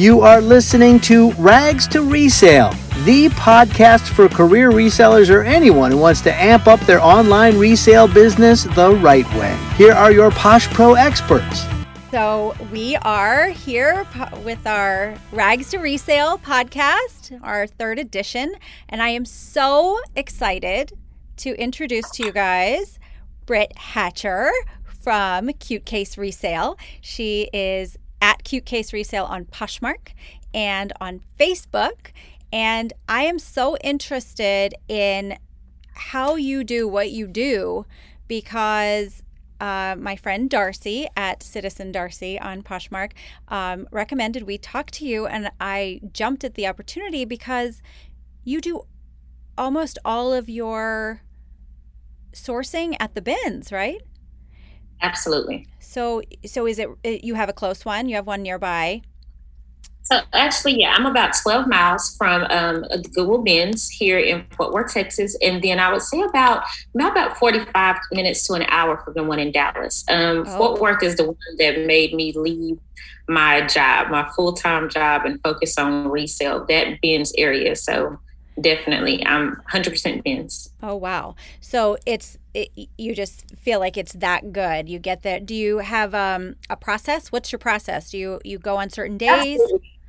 You are listening to Rags to Resale, the podcast for career resellers or anyone who wants to amp up their online resale business the right way. Here are your Posh Pro experts. So, we are here with our Rags to Resale podcast, our third edition, and I am so excited to introduce to you guys Brit Hatcher from Cute Case Resale. She is at Cute Case Resale on Poshmark and on Facebook. And I am so interested in how you do what you do because uh, my friend Darcy at Citizen Darcy on Poshmark um, recommended we talk to you, and I jumped at the opportunity because you do almost all of your sourcing at the bins, right? Absolutely. So, so is it you have a close one? You have one nearby? So actually, yeah, I'm about 12 miles from um, the Goodwill Bins here in Fort Worth, Texas, and then I would say about not about 45 minutes to an hour from the one in Dallas. Um, oh. Fort Worth is the one that made me leave my job, my full time job, and focus on resale that Bins area. So definitely. I'm 100% bins oh wow. So it's it, you just feel like it's that good. You get there. Do you have um, a process? What's your process? Do you you go on certain days?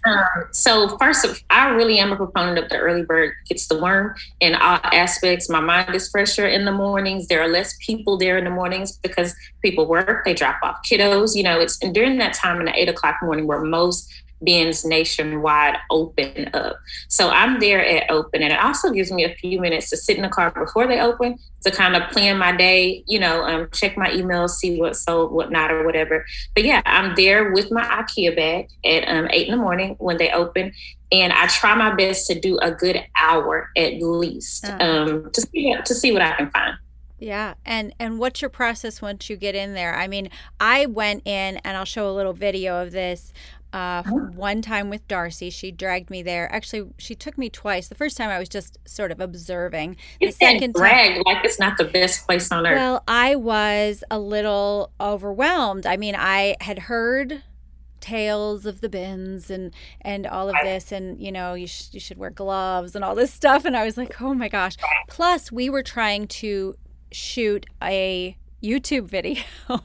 Um, so first i really am a proponent of the early bird gets the worm in all aspects. My mind is fresher in the mornings. There are less people there in the mornings because people work. They drop off kiddos you know it's and during that time in the eight o'clock morning where most bins nationwide open up. So I'm there at open, and it also gives me a few minutes to sit in the car before they open to kind of plan my day, you know, um, check my emails, see what's sold, what not, or whatever. But yeah, I'm there with my IKEA bag at um, eight in the morning when they open. And I try my best to do a good hour at least uh-huh. um, to see to see what I can find. Yeah, and and what's your process once you get in there? I mean, I went in and I'll show a little video of this uh, one time with Darcy. She dragged me there. Actually, she took me twice. The first time I was just sort of observing. The you second drag time, like it's not the best place on earth. Well, I was a little overwhelmed. I mean, I had heard tales of the bins and and all of this and you know you, sh- you should wear gloves and all this stuff and i was like oh my gosh plus we were trying to shoot a YouTube video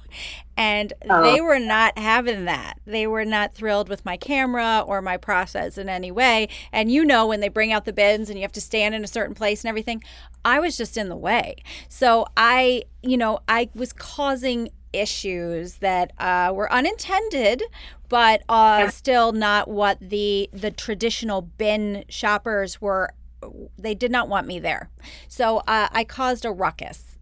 and oh. they were not having that. They were not thrilled with my camera or my process in any way. And you know, when they bring out the bins and you have to stand in a certain place and everything, I was just in the way. So I, you know, I was causing issues that uh, were unintended but uh, still not what the the traditional bin shoppers were they did not want me there so uh, i caused a ruckus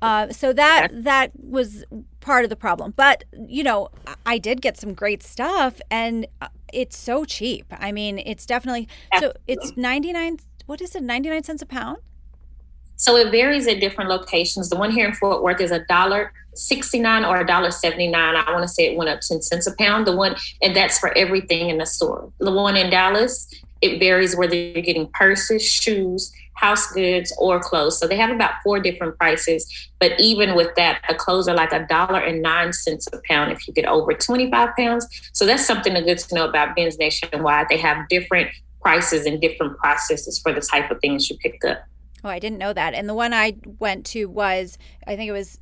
uh, so that that was part of the problem. But you know, I did get some great stuff, and uh, it's so cheap. I mean, it's definitely so. It's ninety nine. What is it? Ninety nine cents a pound. So it varies at different locations. The one here in Fort Worth is a dollar 69 or a dollar 79 i want to say it went up 10 cents a pound the one and that's for everything in the store the one in dallas it varies whether you're getting purses shoes house goods or clothes. So they have about four different prices. But even with that, the clothes are like a dollar and nine cents a pound if you get over 25 pounds. So that's something good to know about Bins Nationwide. They have different prices and different processes for the type of things you pick up. Oh, I didn't know that. And the one I went to was, I think it was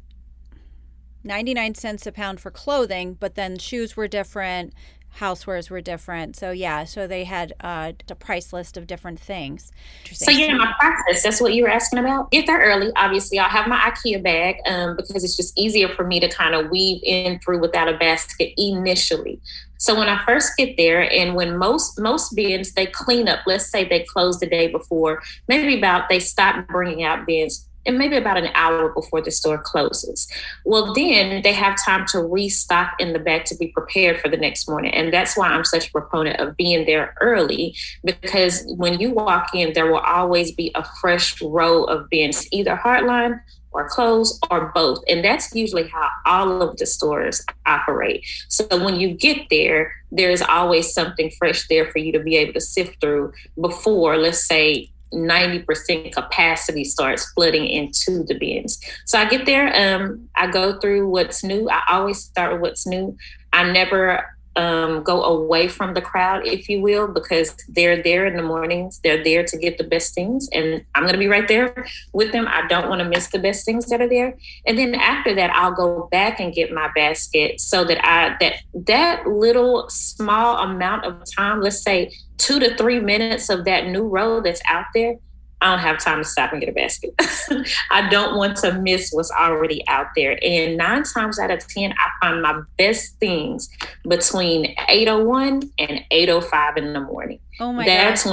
99 cents a pound for clothing, but then shoes were different, housewares were different. So yeah, so they had uh, a price list of different things. So yeah, my process. That's what you were asking about. Get there early. Obviously, I'll have my IKEA bag um, because it's just easier for me to kind of weave in through without a basket initially. So when I first get there, and when most most bins they clean up, let's say they close the day before, maybe about they stop bringing out bins and maybe about an hour before the store closes. Well, then they have time to restock in the back to be prepared for the next morning. And that's why I'm such a proponent of being there early because when you walk in, there will always be a fresh row of bins, either hardline or clothes or both. And that's usually how all of the stores operate. So when you get there, there's always something fresh there for you to be able to sift through before, let's say, 90% capacity starts flooding into the bins. So I get there, um, I go through what's new. I always start with what's new. I never um, go away from the crowd, if you will, because they're there in the mornings. They're there to get the best things, and I'm going to be right there with them. I don't want to miss the best things that are there. And then after that, I'll go back and get my basket so that I that that little small amount of time, let's say two to three minutes of that new row that's out there, I don't have time to stop and get a basket. I don't want to miss what's already out there. And nine times out of 10, I find my best things between 801 and 805 in the morning. Oh my That's gosh.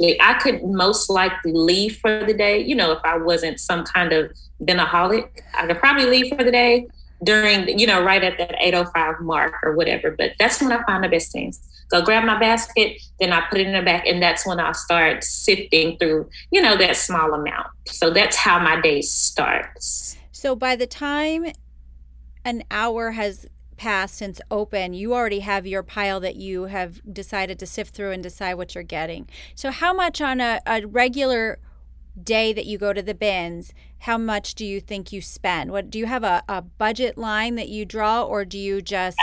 when I could most likely leave for the day. You know, if I wasn't some kind of benaholic, I could probably leave for the day during, you know, right at that 805 mark or whatever. But that's when I find the best things go grab my basket, then I put it in the back, and that's when I'll start sifting through, you know, that small amount. So that's how my day starts. So by the time an hour has passed since open, you already have your pile that you have decided to sift through and decide what you're getting. So how much on a, a regular day that you go to the bins, how much do you think you spend? What do you have a, a budget line that you draw or do you just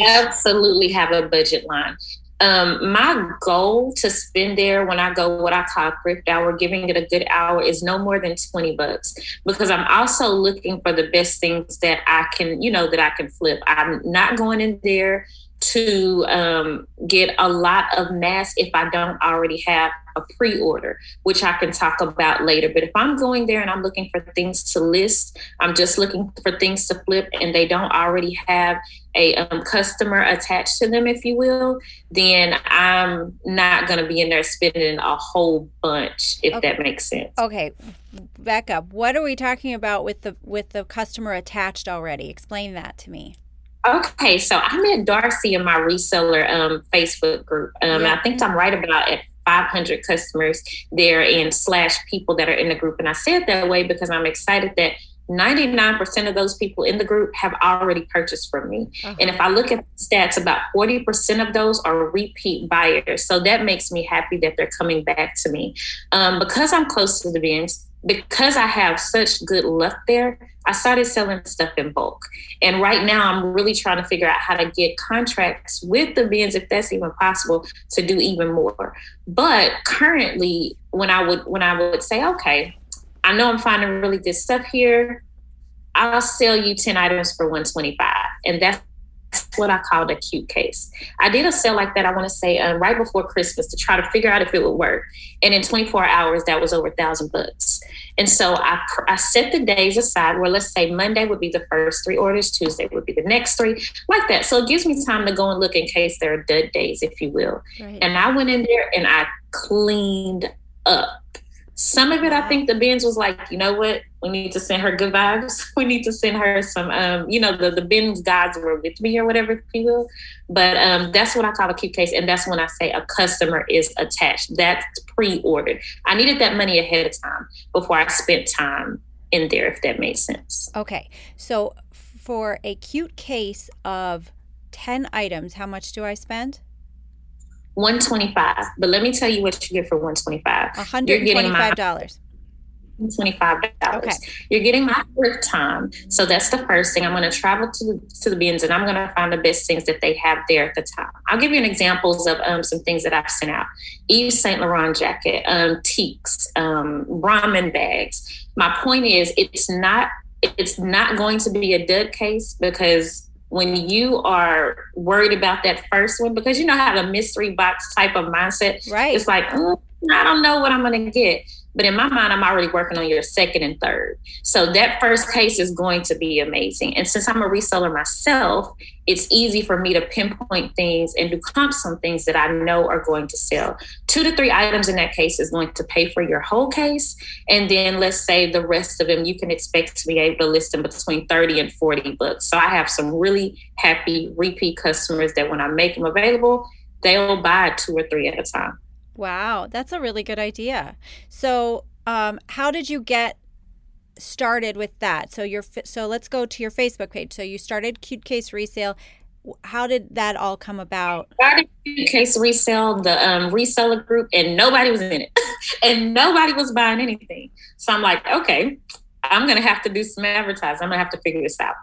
absolutely have a budget line. Um, my goal to spend there when I go what I call thrift hour, giving it a good hour, is no more than 20 bucks because I'm also looking for the best things that I can, you know, that I can flip. I'm not going in there to um, get a lot of mass if I don't already have a pre order, which I can talk about later. But if I'm going there and I'm looking for things to list, I'm just looking for things to flip and they don't already have a um, customer attached to them, if you will, then I'm not going to be in there spending a whole bunch, if okay. that makes sense. Okay, back up. What are we talking about with the with the customer attached already? Explain that to me. Okay, so I met Darcy in my reseller um, Facebook group. Um, yeah. I think I'm right about at 500 customers there and slash people that are in the group. And I said that way because I'm excited that 99% of those people in the group have already purchased from me. Uh-huh. And if I look at stats, about 40% of those are repeat buyers. So that makes me happy that they're coming back to me. Um, because I'm close to the bins, because I have such good luck there, I started selling stuff in bulk. And right now, I'm really trying to figure out how to get contracts with the bins, if that's even possible, to do even more. But currently, when I would when I would say, okay, I know I'm finding really good stuff here, I'll sell you 10 items for 125. And that's what I called a cute case. I did a sale like that, I want to say, uh, right before Christmas to try to figure out if it would work. And in 24 hours, that was over a thousand bucks. And so I, I set the days aside where let's say Monday would be the first three orders, Tuesday would be the next three, like that. So it gives me time to go and look in case there are dud days, if you will. Right. And I went in there and I cleaned up. Some of it, I think the bins was like, you know what? We need to send her good vibes. We need to send her some, um, you know, the, the bins gods were with me or whatever, if you will. But um, that's what I call a cute case. And that's when I say a customer is attached. That's pre ordered. I needed that money ahead of time before I spent time in there, if that makes sense. Okay. So for a cute case of 10 items, how much do I spend? 125 but let me tell you what you get for 125 $125 $25. Okay. You're getting my time. So that's the first thing. I'm going to travel to the, to the bins and I'm going to find the best things that they have there at the time. I'll give you an examples of um, some things that I've sent out. Yves Saint Laurent jacket, um, Tieks, um, Brahmin bags. My point is it's not it's not going to be a dud case because when you are worried about that first one, because you know how the mystery box type of mindset, right? It's like, mm, I don't know what I'm going to get. But in my mind, I'm already working on your second and third. So that first case is going to be amazing. And since I'm a reseller myself, it's easy for me to pinpoint things and do comps on things that I know are going to sell. Two to three items in that case is going to pay for your whole case. And then let's say the rest of them, you can expect to be able to list them between 30 and 40 books. So I have some really happy repeat customers that when I make them available, they'll buy two or three at a time. Wow, that's a really good idea. So, um, how did you get started with that? So your so let's go to your Facebook page. So you started Cute Case Resale. How did that all come about? Started Cute Case Resale, the um, reseller group, and nobody was in it, and nobody was buying anything. So I'm like, okay, I'm going to have to do some advertising. I'm going to have to figure this out.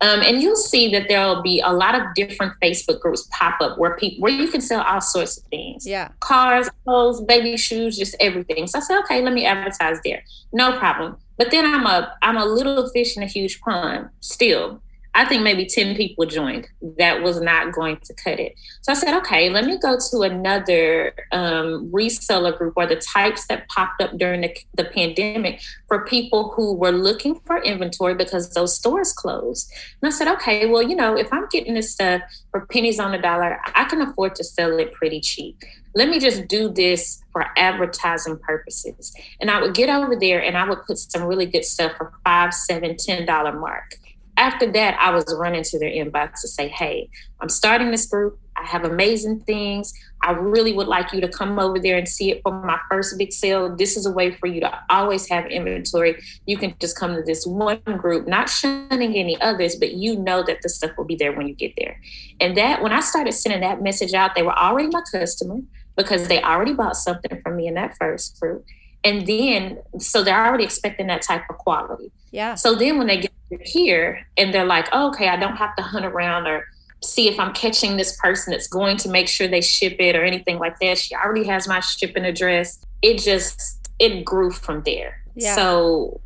Um, and you'll see that there'll be a lot of different Facebook groups pop up where people where you can sell all sorts of things. Yeah. Cars, clothes, baby shoes, just everything. So I said, okay, let me advertise there. No problem. But then I'm a I'm a little fish in a huge pond still I think maybe 10 people joined. That was not going to cut it. So I said, okay, let me go to another um, reseller group or the types that popped up during the, the pandemic for people who were looking for inventory because those stores closed. And I said, okay, well, you know, if I'm getting this stuff for pennies on the dollar, I can afford to sell it pretty cheap. Let me just do this for advertising purposes. And I would get over there and I would put some really good stuff for five, seven, ten dollar mark after that, I was running to their inbox to say, Hey, I'm starting this group. I have amazing things. I really would like you to come over there and see it for my first big sale. This is a way for you to always have inventory. You can just come to this one group, not shunning any others, but you know that the stuff will be there when you get there. And that, when I started sending that message out, they were already my customer because they already bought something from me in that first group. And then, so they're already expecting that type of quality. Yeah. So then when they get here and they're like, oh, okay, I don't have to hunt around or see if I'm catching this person that's going to make sure they ship it or anything like that. She already has my shipping address. It just it grew from there. Yeah. So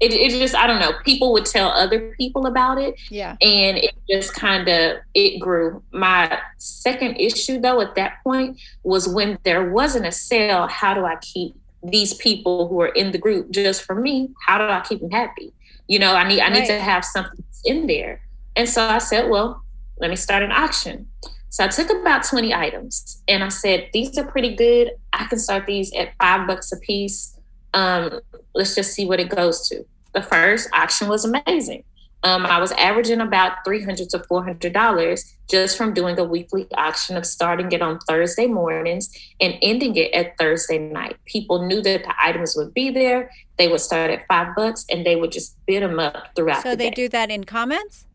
it, it just I don't know. People would tell other people about it. Yeah. And it just kind of it grew. My second issue though at that point was when there wasn't a sale, how do I keep these people who are in the group just for me? How do I keep them happy? You know, I need I need right. to have something in there. And so I said, well, let me start an auction. So I took about 20 items and I said, these are pretty good. I can start these at five bucks a piece. Um, let's just see what it goes to. The first auction was amazing. Um, I was averaging about 300 to $400 just from doing a weekly auction of starting it on Thursday mornings and ending it at Thursday night. People knew that the items would be there. They would start at five bucks and they would just bid them up throughout so the they day. do that in comments?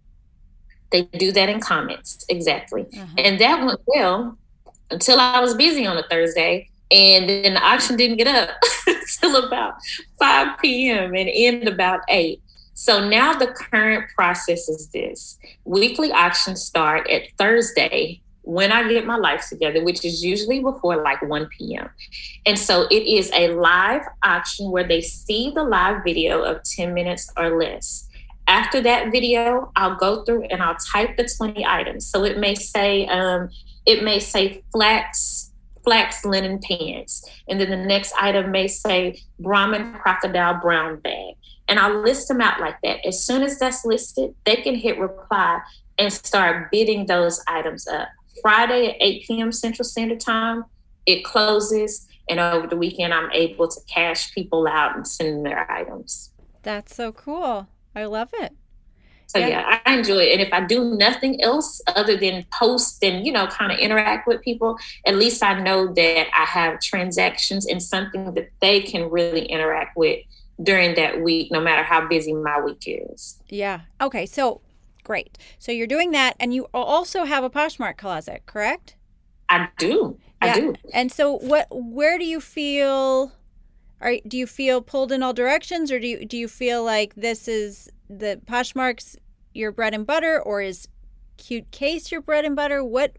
They do that in comments, exactly. Uh-huh. And that went well until I was busy on a Thursday. And then the auction didn't get up until about 5 p.m. and end about 8. So now the current process is this weekly auctions start at Thursday when I get my life together, which is usually before like 1 p.m. And so it is a live auction where they see the live video of 10 minutes or less. After that video, I'll go through and I'll type the 20 items. So it may say, um, it may say flax, flax linen pants. And then the next item may say Brahmin crocodile brown bag and I'll list them out like that. As soon as that's listed, they can hit reply and start bidding those items up. Friday at 8 p.m. Central Standard Time, it closes, and over the weekend, I'm able to cash people out and send their items. That's so cool. I love it. So yeah. yeah. I enjoy it. And if I do nothing else other than post and, you know, kind of interact with people, at least I know that I have transactions and something that they can really interact with during that week, no matter how busy my week is. Yeah. Okay. So great. So you're doing that, and you also have a Poshmark closet, correct? I do. Yeah. I do. And so, what? Where do you feel? Are do you feel pulled in all directions, or do you do you feel like this is the Poshmark's your bread and butter, or is Cute Case your bread and butter? What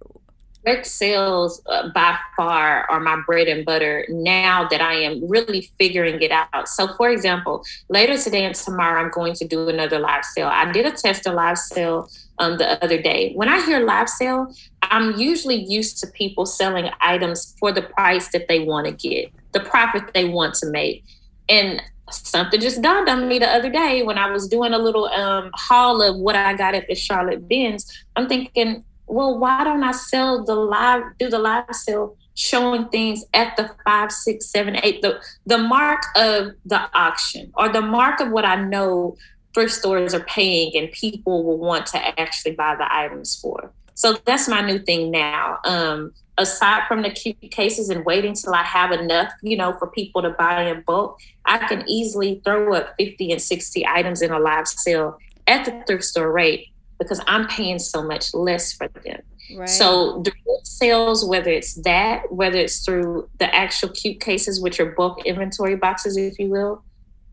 direct sales uh, by far are my bread and butter now that I am really figuring it out. So, for example, later today and tomorrow, I'm going to do another live sale. I did a test a live sale um, the other day. When I hear live sale, I'm usually used to people selling items for the price that they want to get, the profit they want to make. And something just dawned on me the other day when I was doing a little um, haul of what I got at the Charlotte Bins. I'm thinking, well, why don't I sell the live, do the live sale showing things at the five, six, seven, eight, the the mark of the auction or the mark of what I know thrift stores are paying and people will want to actually buy the items for. So that's my new thing now. Um, aside from the cute cases and waiting till I have enough, you know, for people to buy in bulk, I can easily throw up 50 and 60 items in a live sale at the thrift store rate because I'm paying so much less for them. Right. So direct sales, whether it's that, whether it's through the actual cute cases, which are bulk inventory boxes, if you will,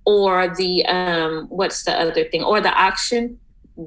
or the um what's the other thing or the auction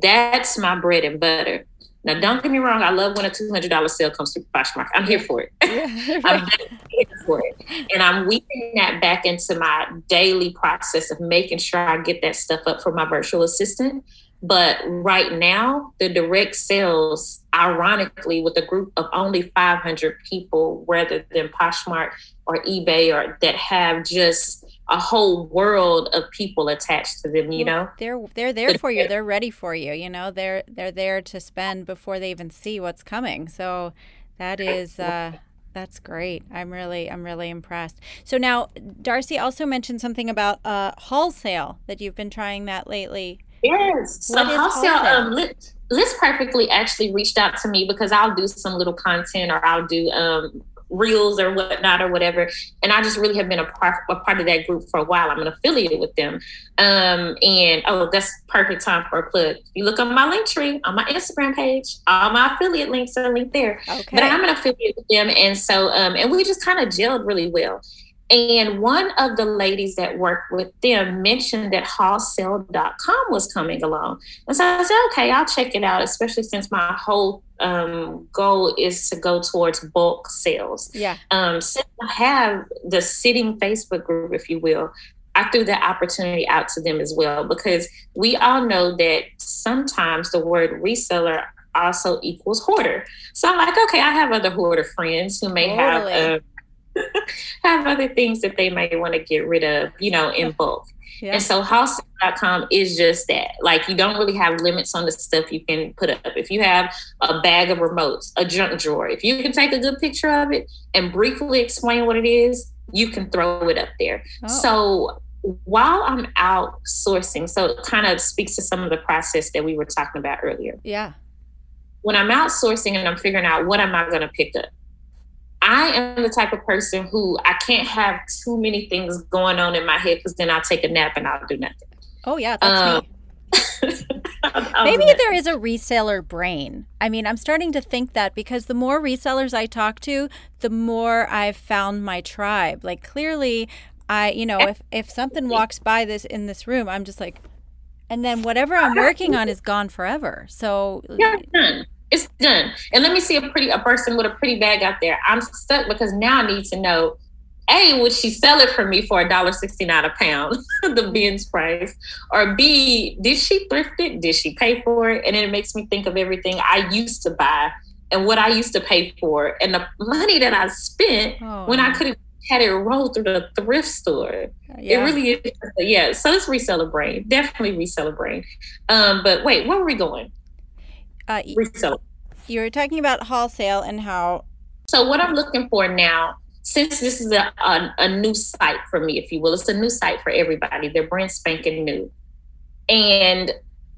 that's my bread and butter. Now don't get me wrong i love when a $200 sale comes through poshmark i'm here for it. Yeah, i'm here for it. And i'm weaving that back into my daily process of making sure i get that stuff up for my virtual assistant but right now, the direct sales, ironically, with a group of only 500 people rather than Poshmark or eBay or that have just a whole world of people attached to them, you know. They're they're there for you. They're ready for you, you know. They're they're there to spend before they even see what's coming. So that is uh that's great. I'm really I'm really impressed. So now Darcy also mentioned something about uh wholesale that you've been trying that lately. Yes. So wholesale, um, List Perfectly actually reached out to me because I'll do some little content or I'll do um, reels or whatnot or whatever. And I just really have been a part, a part of that group for a while. I'm an affiliate with them. Um, and oh, that's perfect time for a plug. You look on my link tree on my Instagram page, all my affiliate links are linked there. Okay. But I'm an affiliate with them. And so, um, and we just kind of gelled really well. And one of the ladies that worked with them mentioned that wholesale.com was coming along. And so I said, okay, I'll check it out, especially since my whole um, goal is to go towards bulk sales. Yeah. Um, since I have the sitting Facebook group, if you will, I threw that opportunity out to them as well because we all know that sometimes the word reseller also equals hoarder. So I'm like, okay, I have other hoarder friends who may totally. have. Uh, have other things that they may want to get rid of, you know, in bulk. Yeah. And so wholesale.com is just that. Like you don't really have limits on the stuff you can put up. If you have a bag of remotes, a junk drawer, if you can take a good picture of it and briefly explain what it is, you can throw it up there. Oh. So while I'm outsourcing, so it kind of speaks to some of the process that we were talking about earlier. Yeah. When I'm outsourcing and I'm figuring out what am I going to pick up, I am the type of person who I can't have too many things going on in my head because then I'll take a nap and I'll do nothing. Oh yeah, that's um, me. Maybe there is a reseller brain. I mean, I'm starting to think that because the more resellers I talk to, the more I've found my tribe. Like clearly, I, you know, if if something walks by this in this room, I'm just like, and then whatever I'm working on is gone forever. So yeah, it's done. And let me see a pretty a person with a pretty bag out there. I'm stuck because now I need to know a, would she sell it for me for a dollar sixty nine a pound, the bins price? Or B, did she thrift it? Did she pay for it? And then it makes me think of everything I used to buy and what I used to pay for and the money that I spent oh. when I could have had it roll through the thrift store. Yeah. It really is. Yeah. So it's reseller brain. Definitely reseller brain. Um, but wait, where were we going? Uh, Resell. You were talking about wholesale and how. So what I'm looking for now, since this is a, a, a new site for me, if you will, it's a new site for everybody. They're brand spanking new, and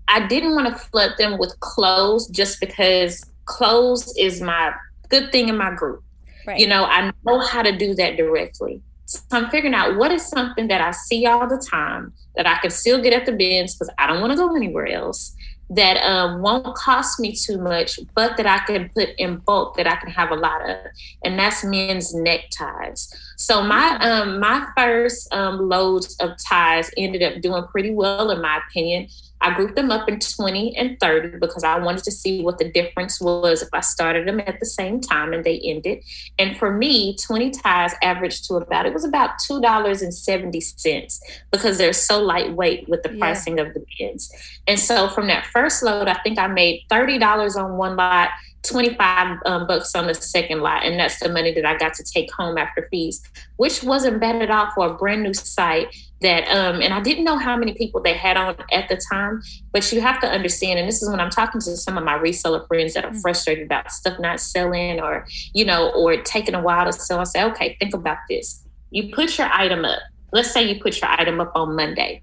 I didn't want to flood them with clothes just because clothes is my good thing in my group. Right. You know, I know how to do that directly. So I'm figuring out what is something that I see all the time that I can still get at the bins because I don't want to go anywhere else that um, won't cost me too much, but that I can put in bulk that I can have a lot of, and that's men's neckties. So my um, my first um, loads of ties ended up doing pretty well, in my opinion. I grouped them up in 20 and 30 because I wanted to see what the difference was if I started them at the same time and they ended. And for me, 20 ties averaged to about, it was about $2.70 because they're so lightweight with the yeah. pricing of the bins. And so from that first load, I think I made $30 on one lot 25 um, bucks on the second lot and that's the money that i got to take home after fees which wasn't bad at all for a brand new site that um and i didn't know how many people they had on at the time but you have to understand and this is when i'm talking to some of my reseller friends that are mm. frustrated about stuff not selling or you know or taking a while to sell i say okay think about this you put your item up let's say you put your item up on monday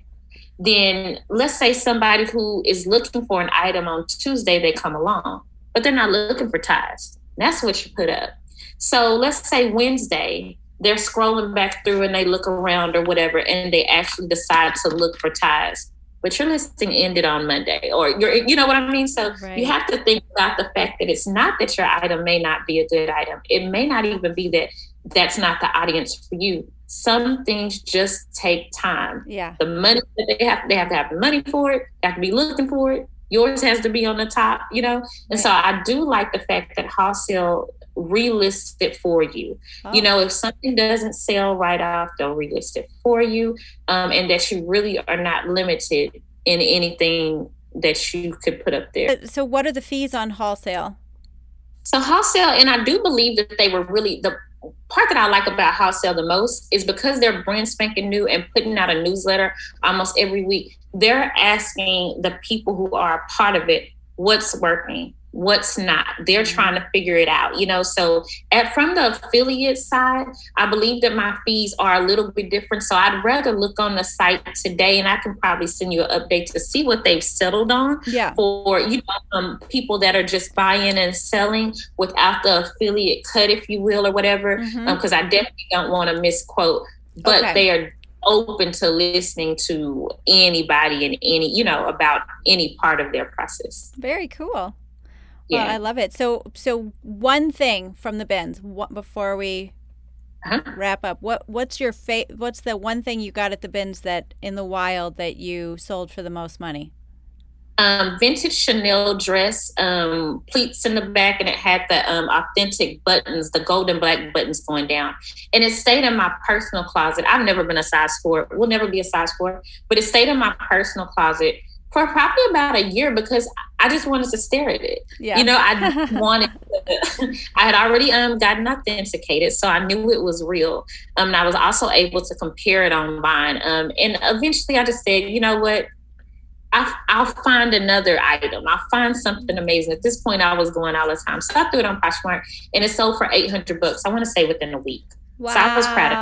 then let's say somebody who is looking for an item on tuesday they come along but they're not looking for ties. That's what you put up. So let's say Wednesday, they're scrolling back through and they look around or whatever, and they actually decide to look for ties. But your listing ended on Monday, or you're, you know what I mean? So right. you have to think about the fact that it's not that your item may not be a good item. It may not even be that that's not the audience for you. some things just take time. Yeah. The money that they have, they have to have the money for it. They have to be looking for it. Yours has to be on the top, you know. And so I do like the fact that wholesale relist it for you. Oh, You know, if something doesn't sell right off, they'll relist it for you, um, and that you really are not limited in anything that you could put up there. So what are the fees on wholesale? So wholesale, and I do believe that they were really the part that I like about wholesale the most is because they're brand spanking new and putting out a newsletter almost every week. They're asking the people who are a part of it what's working, what's not. They're mm-hmm. trying to figure it out, you know. So at from the affiliate side, I believe that my fees are a little bit different. So I'd rather look on the site today, and I can probably send you an update to see what they've settled on Yeah. for you know um, people that are just buying and selling without the affiliate cut, if you will, or whatever. Mm-hmm. Um, because I definitely don't want to misquote, but Okay. they are open to listening to anybody and any you know about any part of their process. Very cool. Well, Yeah. I love it. So, so one thing from the bins what, before we Uh-huh. wrap up. What what's your fa- What's the one thing you got at the bins that in the wild that you sold for the most money? um, vintage Chanel dress, um, pleats in the back, and it had the um, authentic buttons, the golden black buttons going down. And it stayed in my personal closet. I've never been a size four, will never be a size four, but it stayed in my personal closet for probably about a year because I just wanted to stare at it. Yeah. You know, I wanted. To, I had already um gotten authenticated, so I knew it was real. Um, and I was also able to compare it online. Um, and eventually, I just said, you know what, I, I'll find another item. I'll find something amazing. At this point, I was going all the time, so I threw it on Poshmark, and it sold for eight hundred bucks. I want to say within a week. Wow, So I was proud of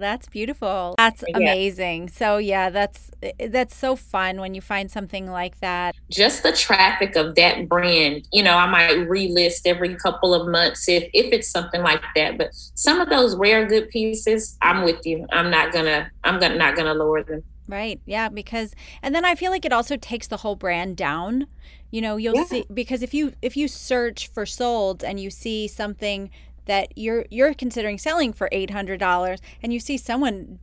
that's beautiful. That's Yeah. amazing. So yeah, that's that's so fun when you find something like that. Just the traffic of that brand, you know, I might relist every couple of months if if it's something like that. But some of those rare good pieces, I'm with you. I'm not gonna. I'm gonna not gonna lower them. Right. Yeah, because and then I feel like it also takes the whole brand down. You know, you'll Yeah. see because if you if you search for sold and you see something that you're you're considering selling for $800 and you see someone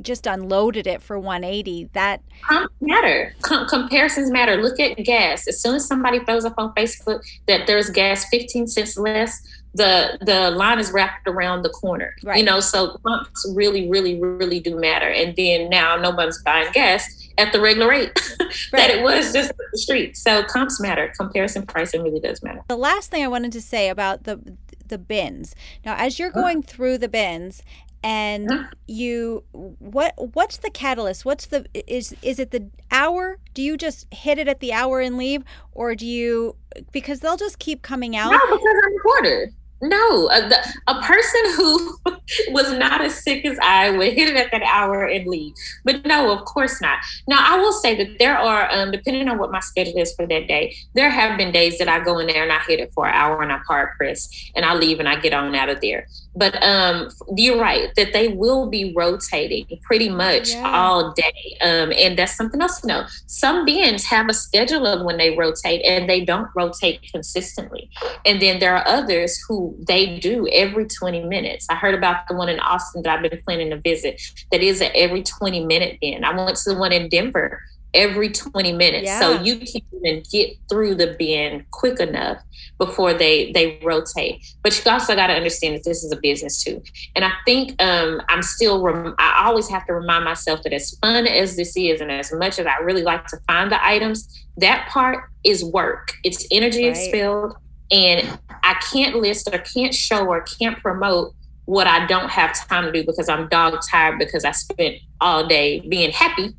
just unloaded it for 180, that Comps matter. Com- comparisons matter. Look at gas. As soon as somebody throws up on Facebook that there's gas 15 cents less, the the line is wrapped around the corner. Right. You know, so comps really, really, really do matter. And then now nobody's buying gas at the regular rate that Right. it was just the street. So comps matter. Comparison pricing really does matter. the last thing I wanted to say about the the bins. Now, as you're going through the bins and you what what's the catalyst? What's the is is it the hour? Do you just hit it at the hour and leave or do you because they'll just keep coming out? No, because I'm a reporter. No, a, the, a person who was not as sick as I would hit it at that hour and leave. But no, of course not. Now, I will say that there are, um, depending on what my schedule is for that day, there have been days that I go in there and I hit it for an hour and I hard press and I leave and I get on out of there. But um, you're right that they will be rotating pretty much Yeah. all day. Um, and that's something else to know. Some bins have a schedule of when they rotate and they don't rotate consistently. And then there are others who they do every 20 minutes. I heard about the one in Austin that I've been planning to visit that is an every 20 minute bin. I went to the one in Denver every 20 minutes. Yeah. So you can't even get through the bin quick enough before they they rotate. But you also got to understand that this is a business too. And I think um, I'm still, rem- I always have to remind myself that as fun as this is, and as much as I really like to find the items, that part is work. It's energy Right. expelled. And I can't list or can't show or can't promote what I don't have time to do because I'm dog tired because I spent all day being happy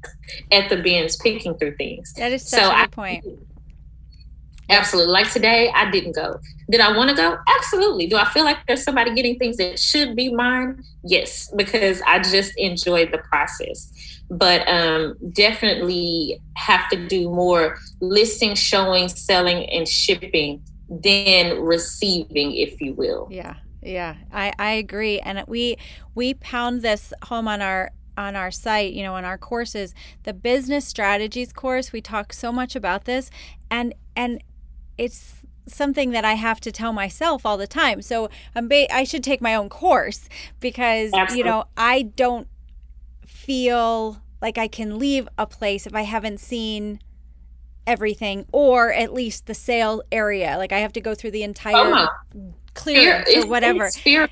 at the bins picking through things. That is such So a I- good point. Absolutely. Like today, I didn't go. Did I want to go? Absolutely. Do I feel like there's somebody getting things that should be mine? Yes, because I just enjoyed the process. But um, definitely have to do more listing, showing, selling, and shipping than receiving, if you will. Yeah, yeah, I I agree, and we we pound this home on our on our site, you know, in our courses, the business strategies course. We talk so much about this, and and it's something that I have to tell myself all the time. So I'm ba- I should take my own course because Absolutely. you know I don't feel like I can leave a place if I haven't seen everything or at least the sale area. Like I have to go through the entire uh-huh. clearance or whatever. Fear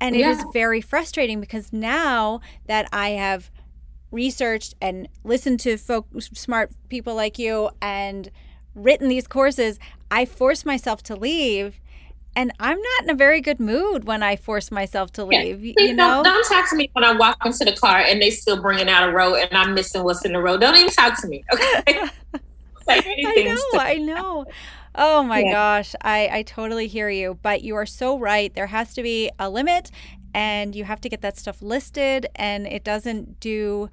and yeah. it is very frustrating because now that I have researched and listened to folk smart people like you and written these courses, I force myself to leave and I'm not in a very good mood when I force myself to leave. Yeah. You know, don't, don't, talk to me when I walk into the car and they still bringing out a row and I'm missing what's in the row. Don't even talk to me. Okay. I know. I know. Oh my yeah. gosh. I, I totally hear you. But you are so right. There has to be a limit and you have to get that stuff listed and it doesn't do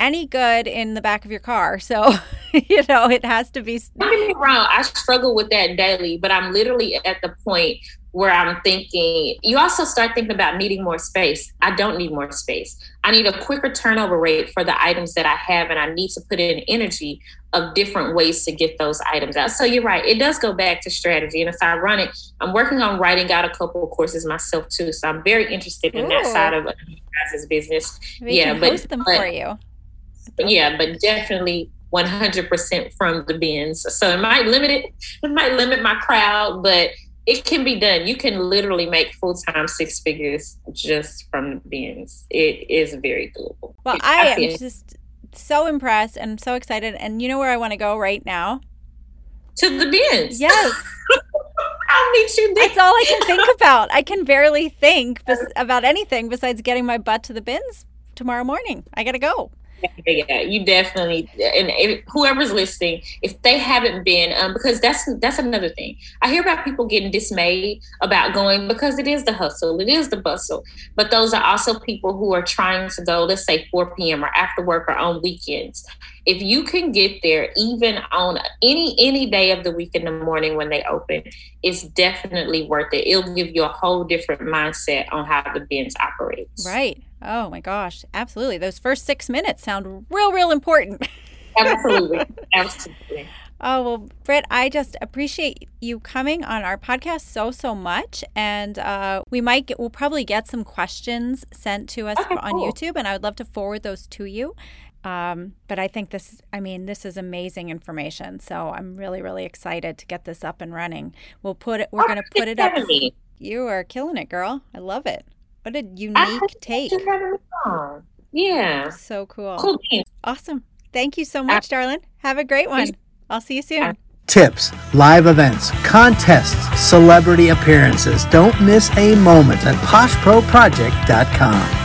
any good in the back of your car. So, you know, it has to be. Don't get me wrong. I struggle with that daily, but I'm literally at the point where I'm thinking, you also start thinking about needing more space. I don't need more space. I need a quicker turnover rate for the items that I have, and I need to put in energy of different ways to get those items out. So you're right. It does go back to strategy. And if I run it, I'm working on writing out a couple of courses myself too. So I'm very interested in Ooh. that side of guys' business. We yeah, but host them but, for you. yeah, but definitely 100% from the bins. So it might limit it. It might limit my crowd, but it can be done. You can literally make full time six figures just from the bins. It is very doable. Well, I, I am just so impressed and so excited. And you know where I want to go right now? To the bins. Yes. I'll meet you there. That's all I can think about. I can barely think bes- about anything besides getting my butt to the bins tomorrow morning. I got to go yeah, you definitely and if, whoever's listening, if they haven't been, um, because that's that's another thing. I hear about people getting dismayed about going because it is the hustle, it is the bustle. But those are also people who are trying to go, let's say 4 p.m. or after work or on weekends. If you can get there even on any any day of the week in the morning when they open, it's definitely worth it. It'll give you a whole different mindset on how the bins operate. Right. Oh my gosh, absolutely. Those first six minutes sound real, real important. absolutely. Absolutely. Oh, well, Brit, I just appreciate you coming on our podcast so, so much. And uh, we might get, we'll probably get some questions sent to us okay, on cool. YouTube, and I would love to forward those to you. Um, but I think this, I mean, this is amazing information. So I'm really, really excited to get this up and running. We'll put it, we're going to put it up. You are killing it, girl. I love it. What a unique take. Yeah. So cool. Cool. Awesome. Thank you so much, darling. Have a great one. I'll see you soon. Tips, live events, contests, celebrity appearances. Don't miss a moment at poshproproject.com.